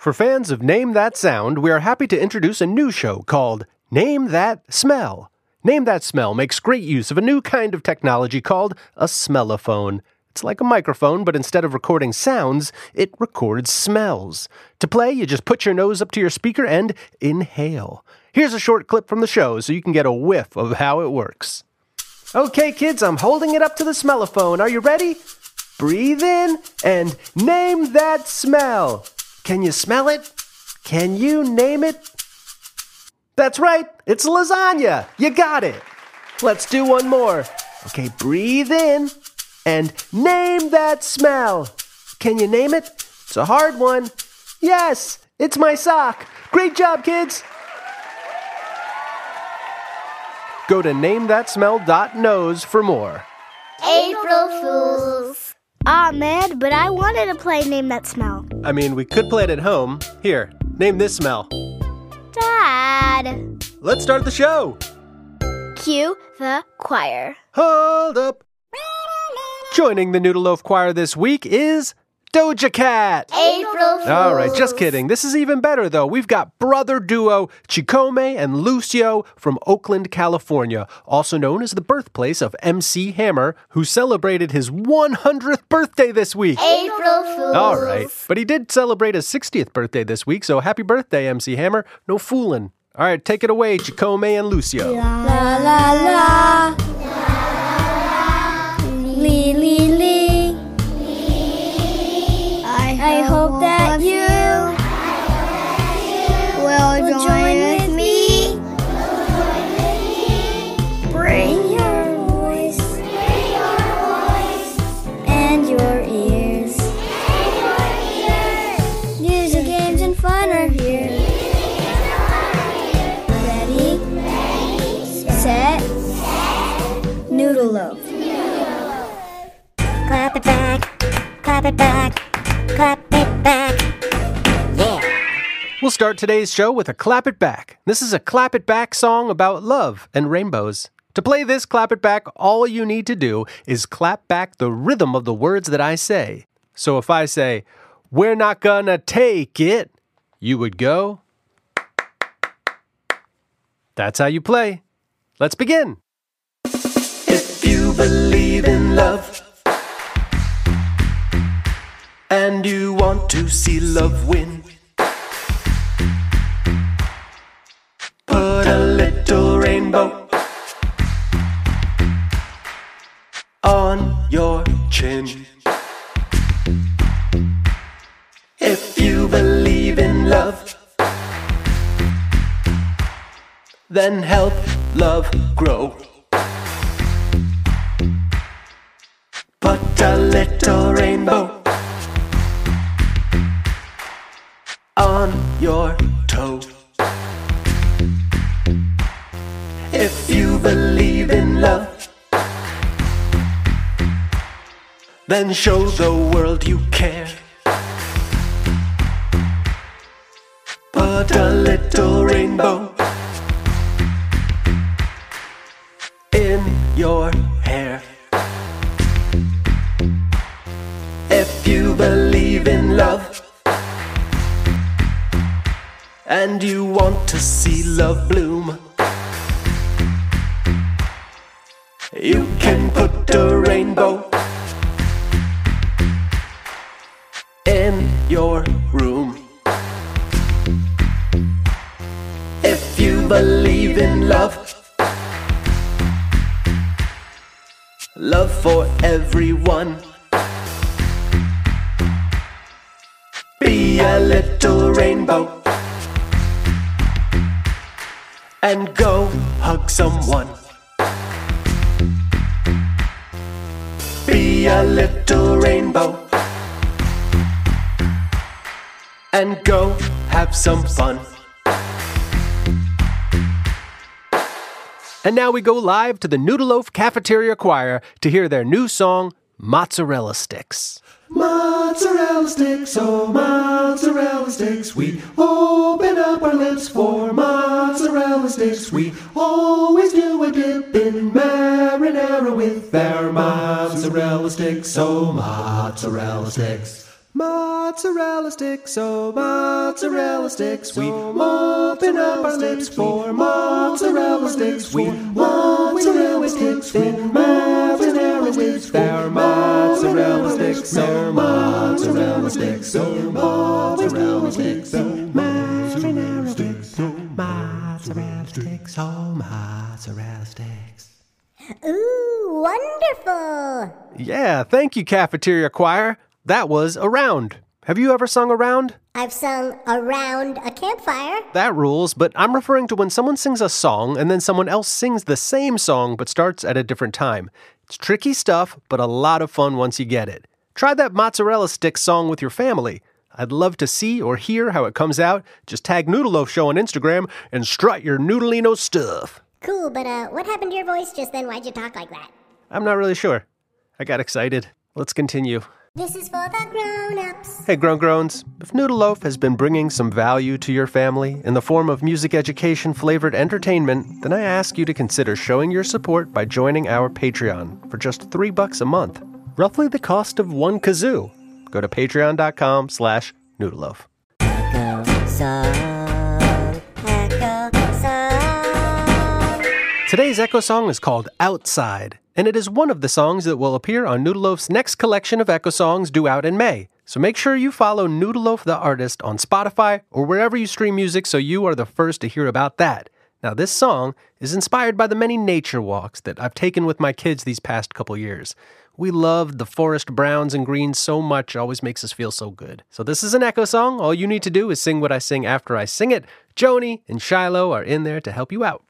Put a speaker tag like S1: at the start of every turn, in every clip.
S1: For fans of Name That Sound, we are happy to introduce a new show called Name That Smell. Name That Smell makes great use of a new kind of technology called a smellophone. It's like a microphone, but instead of recording sounds, it records smells. To play, you just put your nose up to your speaker and inhale. Here's a short clip from the show so you can get a whiff of how it works. Okay, kids, I'm holding it up to the smellophone. Are you ready? Breathe in and name that smell. Can you smell it? Can you name it? That's right, it's lasagna. You got it. Let's do one more. Okay, breathe in and name that smell. Can you name it? It's a hard one. Yes, it's my sock. Great job, kids. Go to namethatsmell.nose for more.
S2: April Fools.
S3: Aw, man, but I wanted to play Name That Smell.
S1: I mean, we could play it at home. Here, name this smell.
S3: Dad.
S1: Let's start the show.
S3: Cue the choir.
S1: Hold up. Joining the Noodle Loaf Choir this week is Doja Cat.
S2: April Fools.
S1: All right, just kidding. This is even better, though. We've got brother duo Chikome and Lucio from Oakland, California, also known as the birthplace of MC Hammer, who celebrated his 100th birthday this week.
S2: April Fools.
S1: All right, but he did celebrate his 60th birthday this week, so happy birthday, MC Hammer. No fooling. All right, take it away, Chikome and Lucio.
S3: La la la.
S1: Start today's show with a Clap It Back. This is a Clap It Back song about love and rainbows. To play this Clap It Back, all you need to do is clap back the rhythm of the words that I say. So if I say, We're not gonna take it, you would go. That's how you play. Let's begin. If you believe in love and you want to see love win, then help love grow. Put a little rainbow on your toe. If you believe in love, then show the world you care. Put a little rainbow in your hair. If you believe in love and you want to see love bloom, you can put a rainbow in your room. If you believe in love, love for everyone. Be a little rainbow and go hug someone. Be a little rainbow and go have some fun. And now we go live to the Noodle Loaf Cafeteria Choir to hear their new song, Mozzarella Sticks.
S4: Mozzarella sticks, oh mozzarella sticks, we open up our lips for mozzarella sticks. We always do a dip in marinara with our mozzarella sticks, oh mozzarella sticks. Mozzarella sticks, oh mozzarella sticks. We oh, open up our lips for mozzarella sticks. We mozzarella sticks, thin mozzarella sticks. Our mozzarella sticks, oh mozzarella sticks, oh mozzarella sticks, oh mozzarella sticks, oh mozzarella sticks, oh mozzarella sticks.
S5: Ooh, wonderful!
S1: Yeah, thank you, Cafeteria Choir. That was Around. Have you ever sung Around?
S5: I've sung around a campfire.
S1: That rules, but I'm referring to when someone sings a song and then someone else sings the same song but starts at a different time. It's tricky stuff, but a lot of fun once you get it. Try that mozzarella stick song with your family. I'd love to see or hear how it comes out. Just tag Noodle Loaf Show on Instagram and strut your noodleino stuff.
S5: Cool, but uh, what happened to your voice just then? Why'd you talk like that?
S1: I'm not really sure. I got excited. Let's continue.
S5: This is for the grown-ups.
S1: Hey, Grown Groans. If Noodle Loaf has been bringing some value to your family in the form of music education flavored entertainment, then I ask you to consider showing your support by joining our Patreon for just three bucks a month, roughly the cost of one kazoo. Go to patreon.com slash noodleloaf.
S5: Echo song, echo song.
S1: Today's Echo song is called Outside, and it is one of the songs that will appear on Noodle Loaf's next collection of Echo songs due out in May. So make sure you follow Noodle Loaf the artist on Spotify or wherever you stream music so you are the first to hear about that. Now, this song is inspired by the many nature walks that I've taken with my kids these past couple years. We loved the forest browns and greens so much, always makes us feel so good. So, this is an Echo song. All you need to do is sing what I sing after I sing it. Joni and Shiloh are in there to help you out.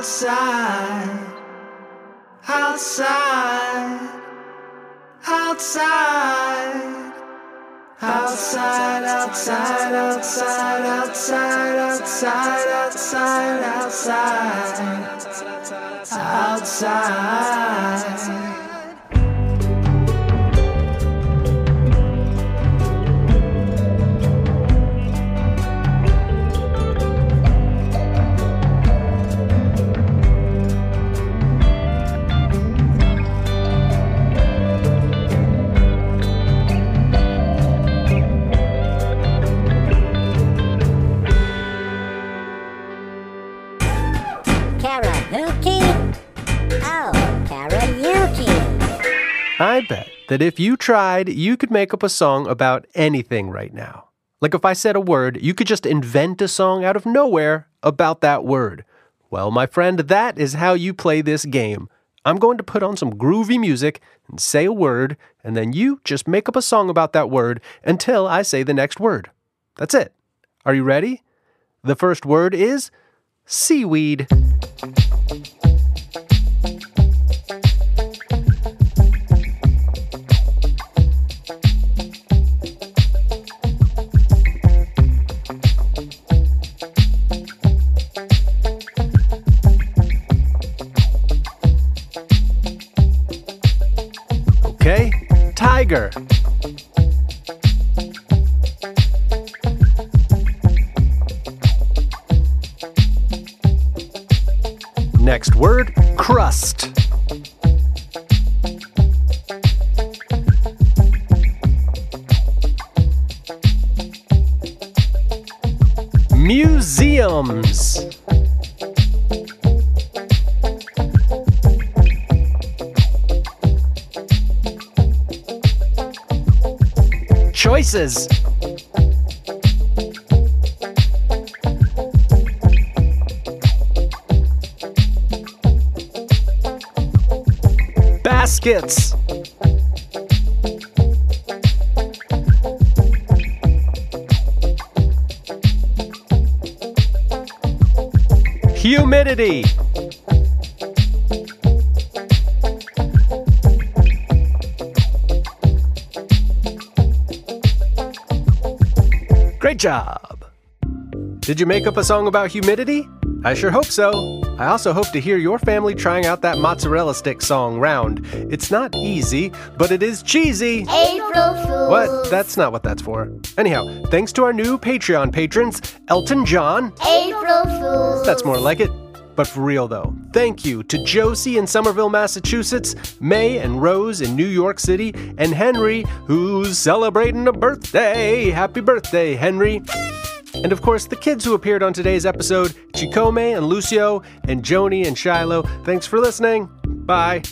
S4: Outside,
S2: outside,
S4: outside.
S2: Outside,
S4: outside, outside, outside, outside, outside, outside, outside.
S5: Karaoke? Oh, karaoke.
S1: I bet that if you tried, you could make up a song about anything right now. Like if I said a word, you could just invent a song out of nowhere about that word. Well, my friend, that is how you play this game. I'm going to put on some groovy music and say a word, and then you just make up a song about that word until I say the next word. That's it. Are you ready? The first word is seaweed. Okay, tiger. Word, crust. Museums. Choices. Baskets. Humidity. Great job. Did you make up a song about humidity? I sure hope so. I also hope to hear your family trying out that mozzarella stick song round. It's not easy, but it is cheesy.
S2: April Fools.
S1: What? That's not what that's for. Anyhow, thanks to our new Patreon patrons, Elton John.
S2: April Fools.
S1: That's more like it. But for real though, thank you to Josie in Somerville, Massachusetts, May and Rose in New York City, and Henry, who's celebrating a birthday. Happy birthday, Henry. And of course, the kids who appeared on today's episode Chikome and Lucio, and Joni and Shiloh. Thanks for listening. Bye.